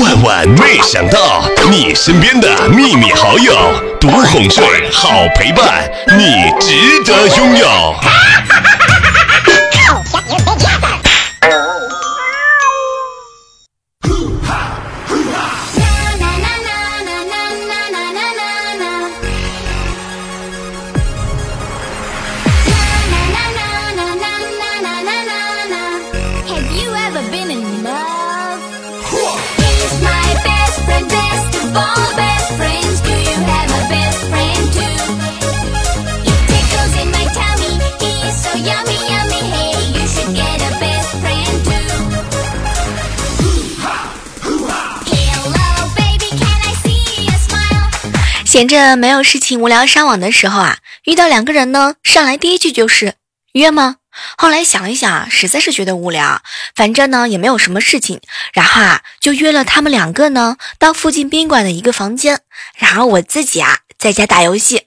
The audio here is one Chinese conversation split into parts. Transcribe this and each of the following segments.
万万没想到，你身边的秘密好友，独哄睡，好陪伴，你值得拥有。闲着没有事情无聊上网的时候啊，遇到两个人呢，上来第一句就是约吗？后来想一想，实在是觉得无聊，反正呢也没有什么事情，然后啊就约了他们两个呢到附近宾馆的一个房间，然后我自己啊在家打游戏。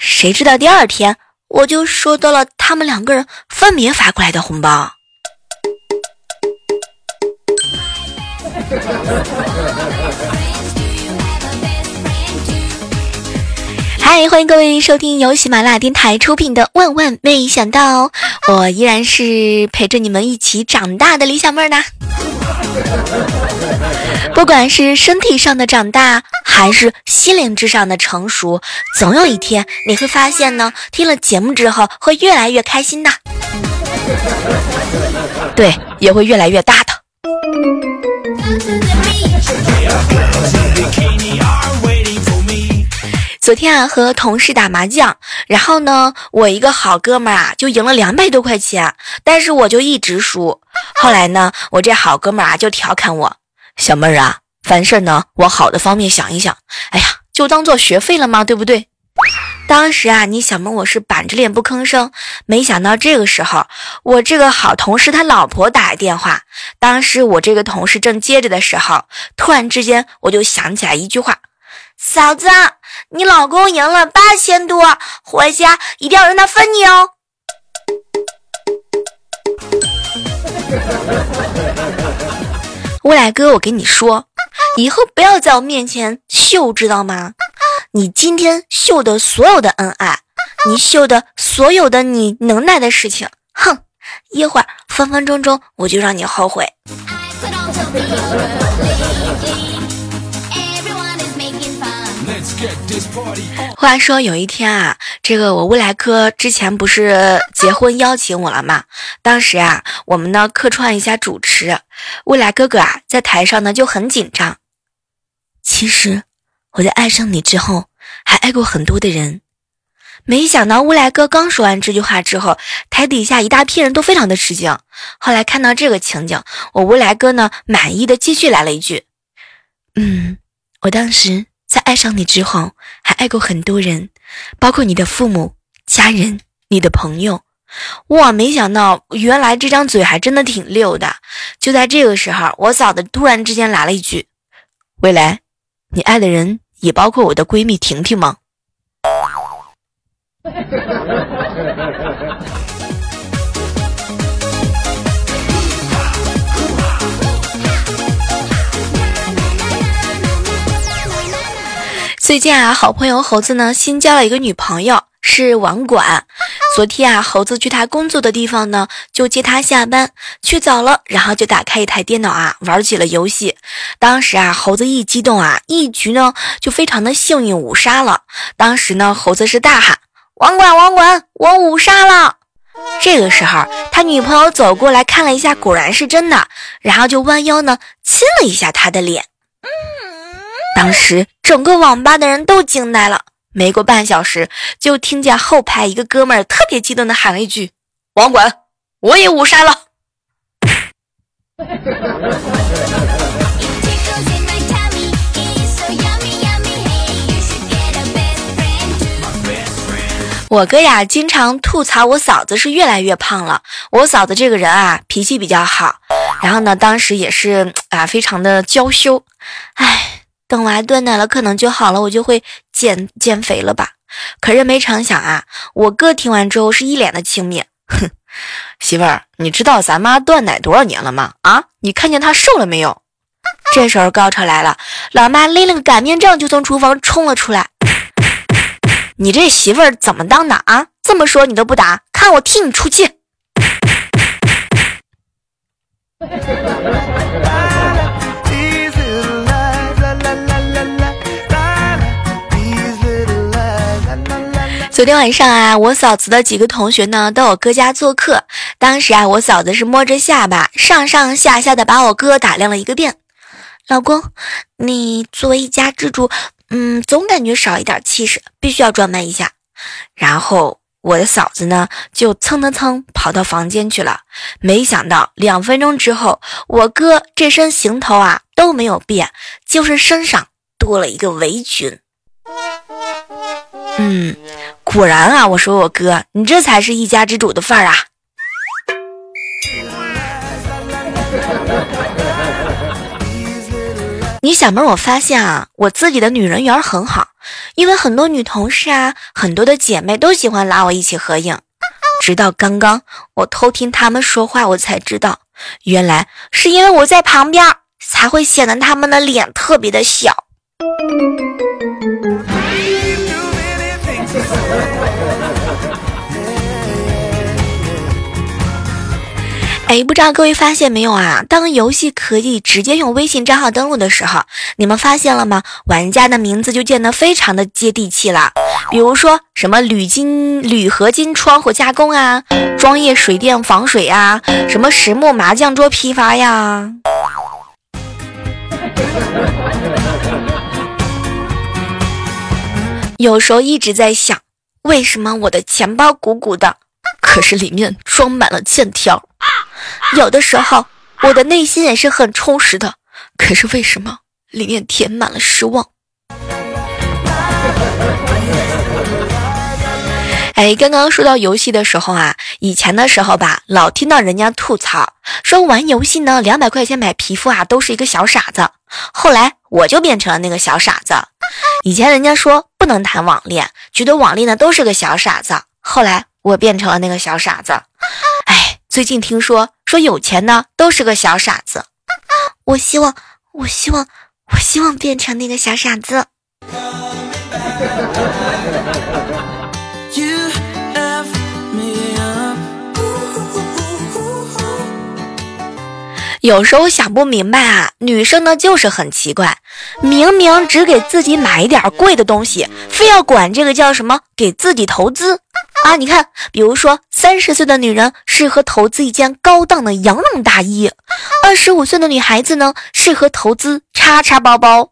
谁知道第二天我就收到了他们两个人分别发过来的红包。嗨，欢迎各位收听由喜马拉雅电台出品的《万万没想到》，我依然是陪着你们一起长大的李小妹儿呢。不管是身体上的长大，还是心灵之上的成熟，总有一天你会发现呢，听了节目之后会越来越开心的，对，也会越来越大的。昨天啊，和同事打麻将，然后呢，我一个好哥们儿啊，就赢了两百多块钱，但是我就一直输。后来呢，我这好哥们儿啊，就调侃我：“小妹儿啊，凡事呢，往好的方面想一想，哎呀，就当做学费了嘛，对不对？”当时啊，你想问我是板着脸不吭声，没想到这个时候，我这个好同事他老婆打来电话。当时我这个同事正接着的时候，突然之间我就想起来一句话。嫂子，你老公赢了八千多，回家一定要让他分你哦。未来哥，我跟你说，以后不要在我面前秀，知道吗？你今天秀的所有的恩爱，你秀的所有的你能耐的事情，哼，一会儿分分钟钟我就让你后悔。话说有一天啊，这个我未来哥之前不是结婚邀请我了吗？当时啊，我们呢客串一下主持，未来哥哥啊在台上呢就很紧张。其实我在爱上你之后，还爱过很多的人。没想到乌来哥刚说完这句话之后，台底下一大批人都非常的吃惊。后来看到这个情景，我未来哥呢满意的继续来了一句：“嗯，我当时。”在爱上你之后，还爱过很多人，包括你的父母、家人、你的朋友。哇，没想到原来这张嘴还真的挺溜的。就在这个时候，我嫂子突然之间来了一句：“未来，你爱的人也包括我的闺蜜婷婷吗？” 最近啊，好朋友猴子呢新交了一个女朋友，是网管。昨天啊，猴子去他工作的地方呢，就接他下班，去早了，然后就打开一台电脑啊，玩起了游戏。当时啊，猴子一激动啊，一局呢就非常的幸运五杀了。当时呢，猴子是大喊：“网管，网管，我五杀了！”这个时候，他女朋友走过来看了一下，果然是真的，然后就弯腰呢亲了一下他的脸。当时整个网吧的人都惊呆了。没过半小时，就听见后排一个哥们儿特别激动的喊了一句：“网管，我也五杀了。”我哥呀，经常吐槽我嫂子是越来越胖了。我嫂子这个人啊，脾气比较好，然后呢，当时也是啊，非常的娇羞，唉。等娃断奶了，可能就好了，我就会减减肥了吧？可是没成想啊，我哥听完之后是一脸的轻蔑，哼，媳妇儿，你知道咱妈断奶多少年了吗？啊，你看见她瘦了没有？这时候高潮来了，老妈拎了个擀面杖就从厨房冲了出来。你这媳妇儿怎么当的啊？这么说你都不打，看我替你出气！昨天晚上啊，我嫂子的几个同学呢到我哥家做客。当时啊，我嫂子是摸着下巴，上上下下的把我哥打量了一个遍。老公，你作为一家之主，嗯，总感觉少一点气势，必须要装扮一下。然后我的嫂子呢，就蹭蹭蹭跑到房间去了。没想到两分钟之后，我哥这身行头啊都没有变，就是身上多了一个围裙。嗯。果然啊，我说我哥，你这才是一家之主的范儿啊！你小妹，我发现啊，我自己的女人缘很好，因为很多女同事啊，很多的姐妹都喜欢拉我一起合影。直到刚刚，我偷听他们说话，我才知道，原来是因为我在旁边，才会显得他们的脸特别的小。哎，不知道各位发现没有啊？当游戏可以直接用微信账号登录的时候，你们发现了吗？玩家的名字就变得非常的接地气了。比如说什么铝金铝合金窗户加工啊，专业水电防水啊，什么实木麻将桌批发呀。有时候一直在想，为什么我的钱包鼓鼓的，可是里面装满了欠条。有的时候，我的内心也是很充实的，可是为什么里面填满了失望？哎，刚刚说到游戏的时候啊，以前的时候吧，老听到人家吐槽说玩游戏呢，两百块钱买皮肤啊，都是一个小傻子。后来我就变成了那个小傻子。以前人家说不能谈网恋，觉得网恋呢都是个小傻子。后来我变成了那个小傻子。哎。最近听说说有钱的都是个小傻子，我希望，我希望，我希望变成那个小傻子。有时候想不明白啊，女生呢就是很奇怪，明明只给自己买一点贵的东西，非要管这个叫什么给自己投资。啊，你看，比如说三十岁的女人适合投资一件高档的羊绒大衣，二十五岁的女孩子呢适合投资叉叉包包。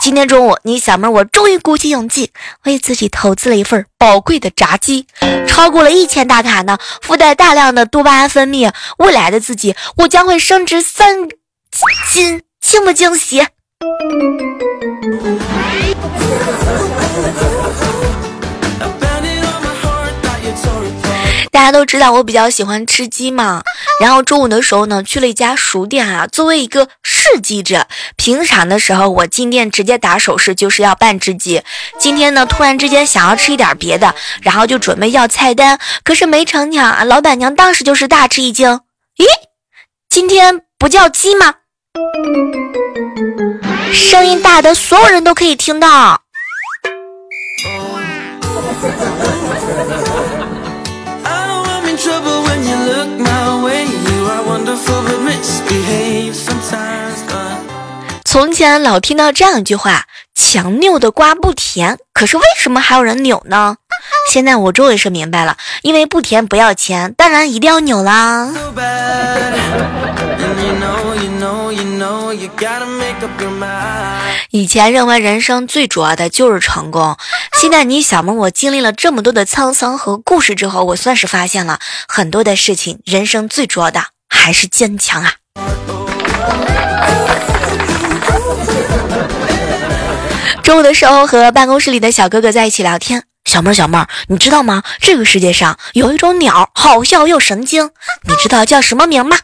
今天中午，你小妹我终于鼓起勇气为自己投资了一份宝贵的炸鸡，超过了一千大卡呢，附带大量的多巴胺分泌，未来的自己我将会升值三斤，惊不惊喜？大家都知道我比较喜欢吃鸡嘛，然后中午的时候呢，去了一家熟店啊。作为一个试鸡者，平常的时候我进店直接打手势就是要半只鸡。今天呢，突然之间想要吃一点别的，然后就准备要菜单，可是没成想，老板娘当时就是大吃一惊，咦，今天不叫鸡吗？声音大的所有人都可以听到。从前老听到这样一句话：“强扭的瓜不甜。”可是为什么还有人扭呢？现在我终于是明白了，因为不甜不要钱，当然一定要扭啦。以前认为人生最主要的就是成功，现在你小萌我经历了这么多的沧桑和故事之后，我算是发现了很多的事情，人生最主要的还是坚强啊。中午的时候和办公室里的小哥哥在一起聊天，小妹儿小妹儿，你知道吗？这个世界上有一种鸟，好笑又神经，你知道叫什么名吗？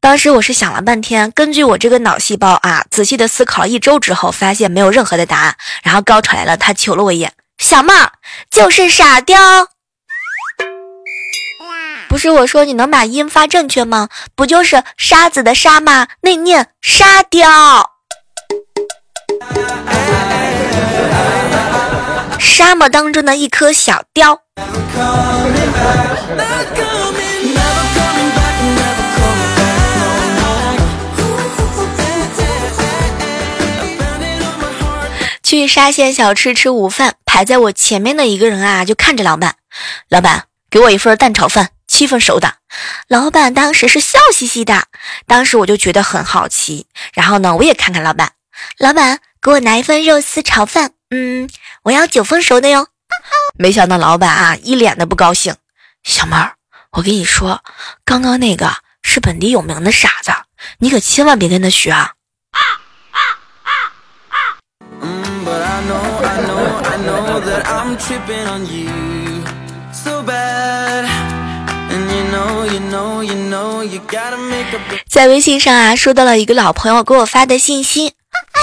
当时我是想了半天，根据我这个脑细胞啊，仔细的思考一周之后，发现没有任何的答案。然后高潮来了，他瞅了我一眼，小妹儿就是傻雕。不是我说你能把音发正确吗？不就是沙子的沙吗？那念沙雕。沙漠当中的一颗小雕。去沙县小吃吃午饭，排在我前面的一个人啊，就看着老板，老板给我一份蛋炒饭，七分熟的。老板当时是笑嘻嘻的，当时我就觉得很好奇，然后呢，我也看看老板，老板给我拿一份肉丝炒饭，嗯，我要九分熟的哟。没想到老板啊，一脸的不高兴，小妹儿，我跟你说，刚刚那个是本地有名的傻子，你可千万别跟他学啊。在微信上啊，收到了一个老朋友给我发的信息，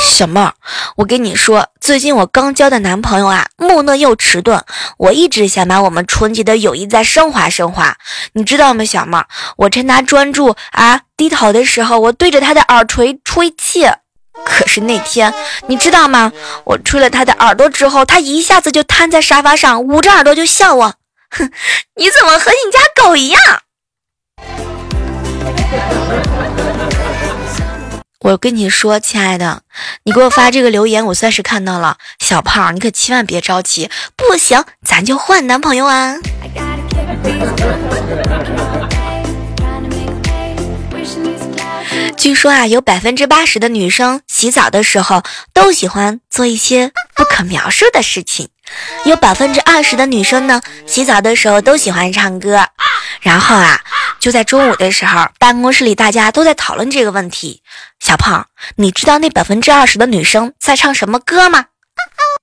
小妹儿，我跟你说，最近我刚交的男朋友啊，木讷又迟钝，我一直想把我们纯洁的友谊再升华升华，你知道吗，小妹儿？我趁他专注啊低头的时候，我对着他的耳垂吹气。可是那天，你知道吗？我吹了他的耳朵之后，他一下子就瘫在沙发上，捂着耳朵就笑我。哼，你怎么和你家狗一样？我跟你说，亲爱的，你给我发这个留言，我算是看到了。小胖，你可千万别着急，不行，咱就换男朋友啊。据说啊，有百分之八十的女生洗澡的时候都喜欢做一些不可描述的事情，有百分之二十的女生呢，洗澡的时候都喜欢唱歌。然后啊，就在中午的时候，办公室里大家都在讨论这个问题。小胖，你知道那百分之二十的女生在唱什么歌吗？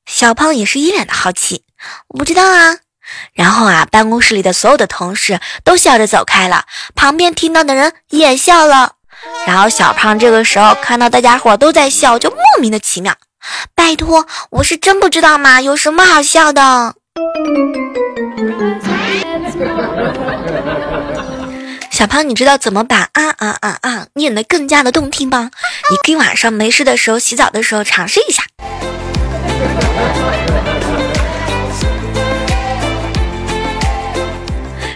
小胖也是一脸的好奇，我不知道啊。然后啊，办公室里的所有的同事都笑着走开了，旁边听到的人也笑了。然后小胖这个时候看到大家伙都在笑，就莫名的奇妙。拜托，我是真不知道吗？有什么好笑的？小胖，你知道怎么把啊啊啊啊念得更加的动听吗？你可以晚上没事的时候洗澡的时候尝试一下。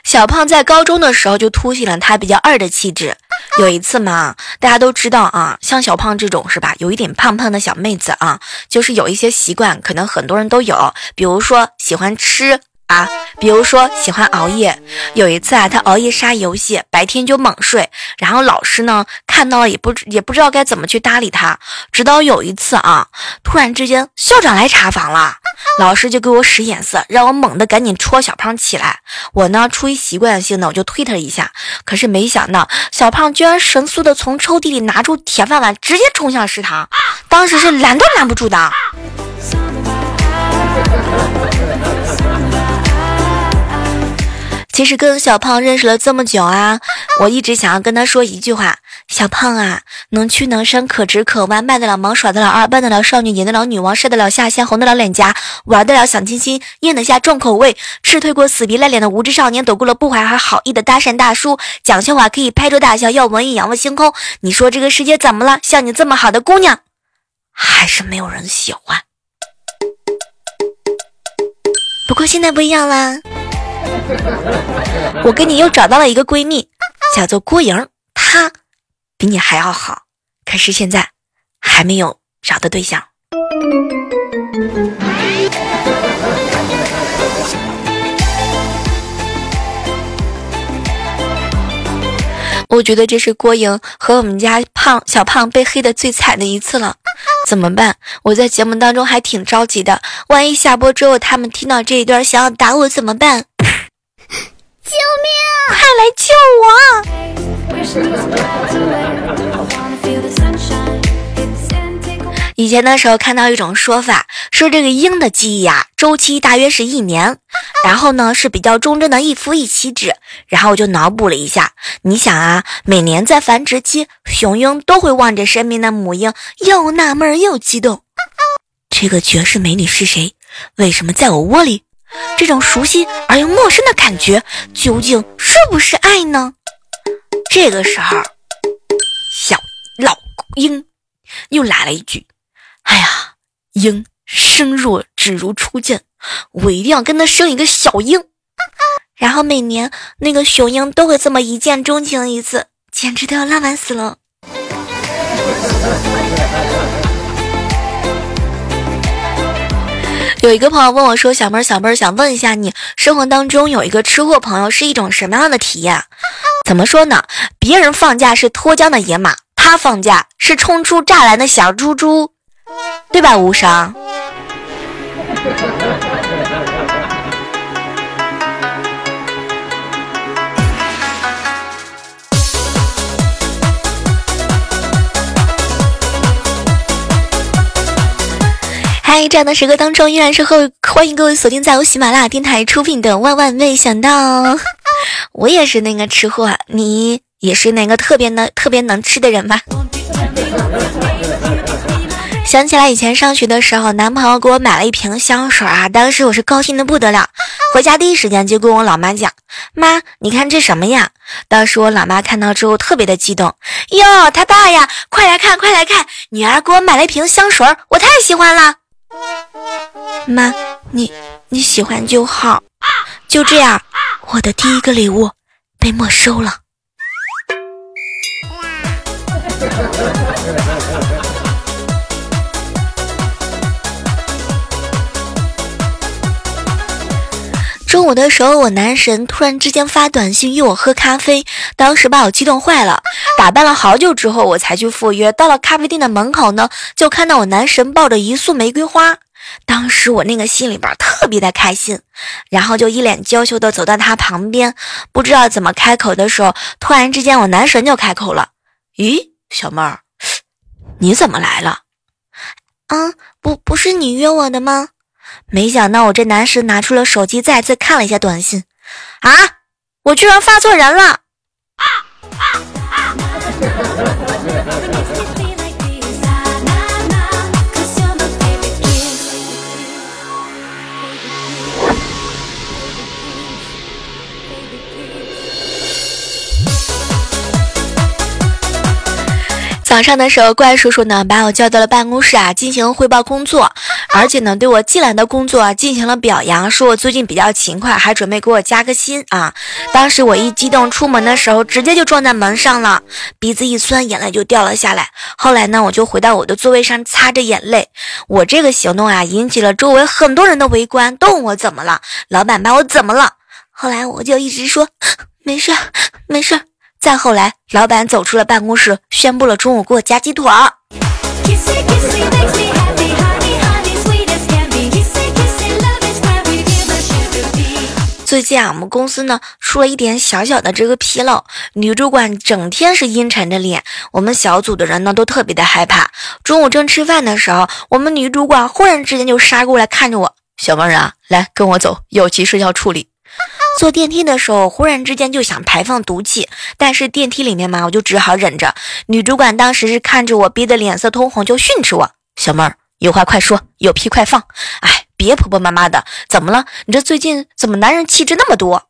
小胖在高中的时候就凸显了他比较二的气质。有一次嘛，大家都知道啊，像小胖这种是吧，有一点胖胖的小妹子啊，就是有一些习惯，可能很多人都有，比如说喜欢吃。啊，比如说喜欢熬夜，有一次啊，他熬夜杀游戏，白天就猛睡，然后老师呢看到了也不也不知道该怎么去搭理他，直到有一次啊，突然之间校长来查房了，老师就给我使眼色，让我猛地赶紧戳小胖起来，我呢出于习惯性的我就推他一下，可是没想到小胖居然神速的从抽屉里拿出铁饭碗，直接冲向食堂，当时是拦都拦不住的。其实跟小胖认识了这么久啊，我一直想要跟他说一句话：小胖啊，能屈能伸，可直可弯，卖得了萌，耍得了二，扮得了少女，演得了女王，晒得了下线，红得了脸颊，玩得了小清新，咽得下重口味，吃退过死皮赖脸的无知少年，躲过了不怀好意的搭讪大叔，讲笑话可以拍桌大笑，要文艺仰望星空。你说这个世界怎么了？像你这么好的姑娘，还是没有人喜欢。不过现在不一样啦。我跟你又找到了一个闺蜜，叫做郭莹，她比你还要好，可是现在还没有找到对象。我觉得这是郭莹和我们家胖小胖被黑的最惨的一次了，怎么办？我在节目当中还挺着急的，万一下播之后他们听到这一段想要打我怎么办？救命！快来救我！以前的时候看到一种说法，说这个鹰的记忆啊，周期大约是一年，然后呢是比较忠贞的一夫一妻制。然后我就脑补了一下，你想啊，每年在繁殖期，雄鹰都会望着身边的母鹰，又纳闷又激动。这个绝世美女是谁？为什么在我窝里？这种熟悉而又陌生的感觉，究竟是不是爱呢？这个时候，小老鹰又来了一句：“哎呀，鹰生若只如初见，我一定要跟他生一个小鹰。”然后每年那个雄鹰都会这么一见钟情一次，简直都要浪漫死了。有一个朋友问我说：“小妹儿，小妹儿，想问一下你，生活当中有一个吃货朋友是一种什么样的体验？怎么说呢？别人放假是脱缰的野马，他放假是冲出栅栏的小猪猪，对吧？无伤。”嗨这样的时刻当中，依然是后欢迎各位锁定在由喜马拉雅电台出品的《万万没想到》。我也是那个吃货，你也是那个特别能、特别能吃的人吧？想起来以前上学的时候，男朋友给我买了一瓶香水啊，当时我是高兴的不得了，回家第一时间就跟我老妈讲：“妈，你看这什么呀？”当时我老妈看到之后特别的激动：“哟，他爸呀，快来看，快来看，女儿给我买了一瓶香水，我太喜欢了。”妈，你你喜欢就好，就这样，我的第一个礼物被没收了。中午的时候，我男神突然之间发短信约我喝咖啡，当时把我激动坏了。打扮了好久之后，我才去赴约。到了咖啡店的门口呢，就看到我男神抱着一束玫瑰花。当时我那个心里边特别的开心，然后就一脸娇羞的走到他旁边，不知道怎么开口的时候，突然之间我男神就开口了：“咦，小妹儿，你怎么来了？啊，不，不是你约我的吗？”没想到我这男神拿出了手机，再次看了一下短信，啊，我居然发错人了啊啊啊！早上的时候，怪叔叔呢把我叫到了办公室啊，进行汇报工作，而且呢对我进来的工作进行了表扬，说我最近比较勤快，还准备给我加个薪啊。当时我一激动，出门的时候直接就撞在门上了，鼻子一酸，眼泪就掉了下来。后来呢，我就回到我的座位上擦着眼泪。我这个行动啊，引起了周围很多人的围观，都问我怎么了，老板把我怎么了？后来我就一直说没事，没事。再后来，老板走出了办公室，宣布了中午给我加鸡腿儿。最近啊，我们公司呢出了一点小小的这个纰漏，女主管整天是阴沉着脸，我们小组的人呢都特别的害怕。中午正吃饭的时候，我们女主管忽然之间就杀过来看着我，小妹儿啊，来跟我走，有急事要处理。坐电梯的时候，忽然之间就想排放毒气，但是电梯里面嘛，我就只好忍着。女主管当时是看着我，逼得脸色通红，就训斥我：“小妹儿，有话快说，有屁快放。哎，别婆婆妈妈的，怎么了？你这最近怎么男人气质那么多？”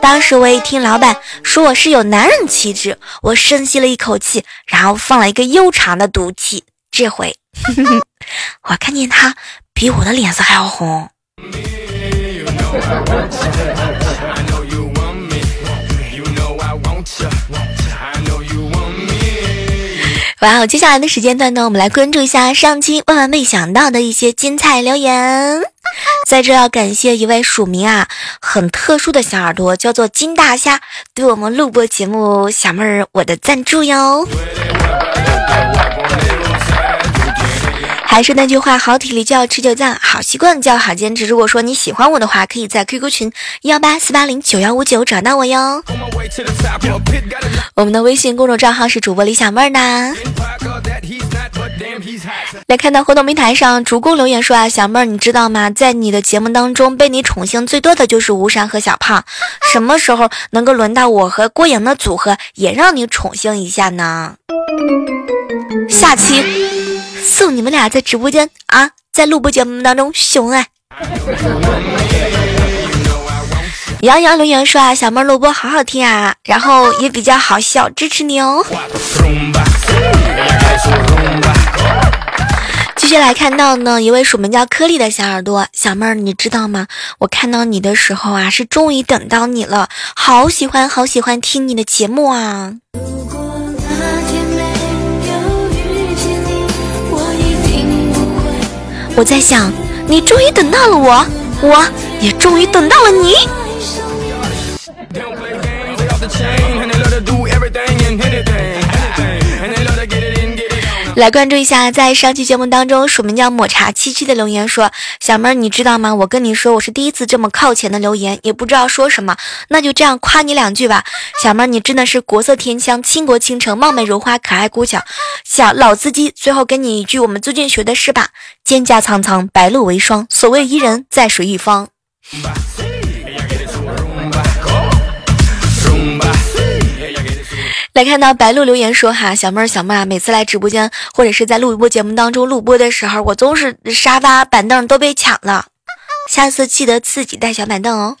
当时我一听老板说我是有男人气质，我深吸了一口气，然后放了一个悠长的毒气。这回，我看见他比我的脸色还要红。哇哦，接下来的时间段呢，我们来关注一下上期万万没想到的一些精彩留言。在这要感谢一位署名啊很特殊的小耳朵，叫做金大虾，对我们录播节目小妹儿我的赞助哟。还是那句话，好体力就要持久战，好习惯就要好坚持。如果说你喜欢我的话，可以在 QQ 群幺八四八零九幺五九找到我哟。我们的微信公众账号是主播李小妹儿呢。来看到活动平台上，主公留言说啊，小妹儿你知道吗？在你的节目当中，被你宠幸最多的就是吴山和小胖。什么时候能够轮到我和郭颖的组合，也让你宠幸一下呢？下期。送你们俩在直播间啊，在录播节目当中秀恩爱。杨洋留言说啊，小妹录播好好听啊，然后也比较好笑，支持你哦。继续来看到呢，一位署名叫颗粒的小耳朵，小妹儿，你知道吗？我看到你的时候啊，是终于等到你了，好喜欢好喜欢听你的节目啊。我在想，你终于等到了我，我也终于等到了你。来关注一下，在上期节目当中，署名叫抹茶七七的留言说：“小妹儿，你知道吗？我跟你说，我是第一次这么靠前的留言，也不知道说什么，那就这样夸你两句吧。小妹儿，你真的是国色天香，倾国倾城，貌美如花，可爱孤巧，小老司机。最后给你一句我们最近学的诗吧：蒹葭苍苍，白露为霜。所谓伊人，在水一方。”来看到白鹿留言说哈，小妹儿小妹儿啊，每次来直播间或者是在录播节目当中录播的时候，我总是沙发板凳都被抢了，下次记得自己带小板凳哦。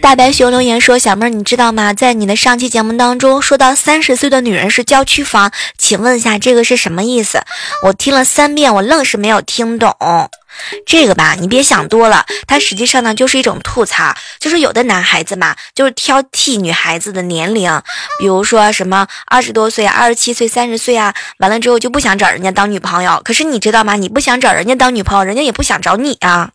大白熊留言说：“小妹儿，你知道吗？在你的上期节目当中说到三十岁的女人是郊区房，请问一下这个是什么意思？我听了三遍，我愣是没有听懂。这个吧，你别想多了，它实际上呢就是一种吐槽，就是有的男孩子嘛，就是挑剔女孩子的年龄，比如说什么二十多岁、二十七岁、三十岁啊，完了之后就不想找人家当女朋友。可是你知道吗？你不想找人家当女朋友，人家也不想找你啊。”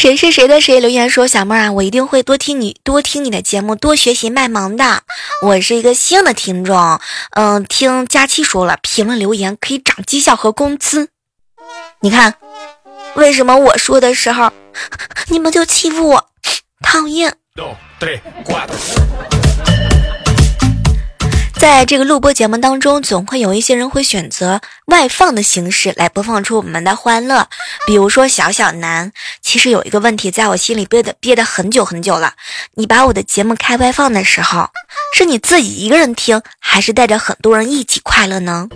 谁是谁的谁留言说小妹啊，我一定会多听你多听你的节目，多学习卖萌的。我是一个新的听众，嗯，听佳期说了，评论留言可以涨绩效和工资。你看，为什么我说的时候 你们就欺负我？讨厌。在这个录播节目当中，总会有一些人会选择外放的形式来播放出我们的欢乐。比如说小小南，其实有一个问题在我心里憋的憋的很久很久了。你把我的节目开外放的时候，是你自己一个人听，还是带着很多人一起快乐呢？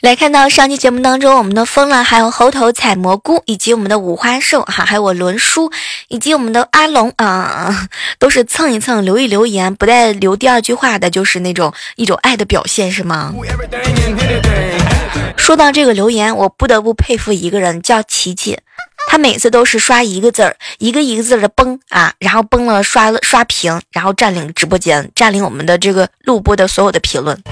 来看到上期节目当中，我们的疯了，还有猴头采蘑菇，以及我们的五花兽哈，还有我伦叔，以及我们的阿龙啊，都是蹭一蹭，留一留言，不带留第二句话的，就是那种一种爱的表现，是吗？说到这个留言，我不得不佩服一个人，叫琪琪，他每次都是刷一个字儿，一个一个字的崩啊，然后崩了刷刷屏，然后占领直播间，占领我们的这个录播的所有的评论。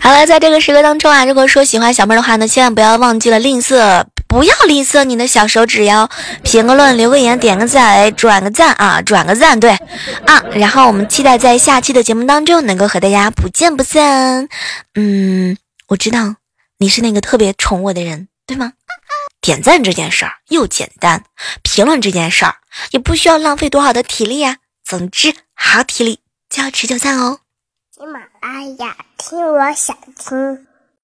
好了，在这个时刻当中啊，如果说喜欢小妹的话呢，千万不要忘记了吝啬，不要吝啬你的小手指哟，评个论，留个言，点个赞，转个赞啊，转个赞，对啊，然后我们期待在下期的节目当中能够和大家不见不散。嗯，我知道你是那个特别宠我的人，对吗？点赞这件事儿又简单，评论这件事儿也不需要浪费多少的体力呀。总之，好体力就要持久赞哦。喜马拉雅，听我想听。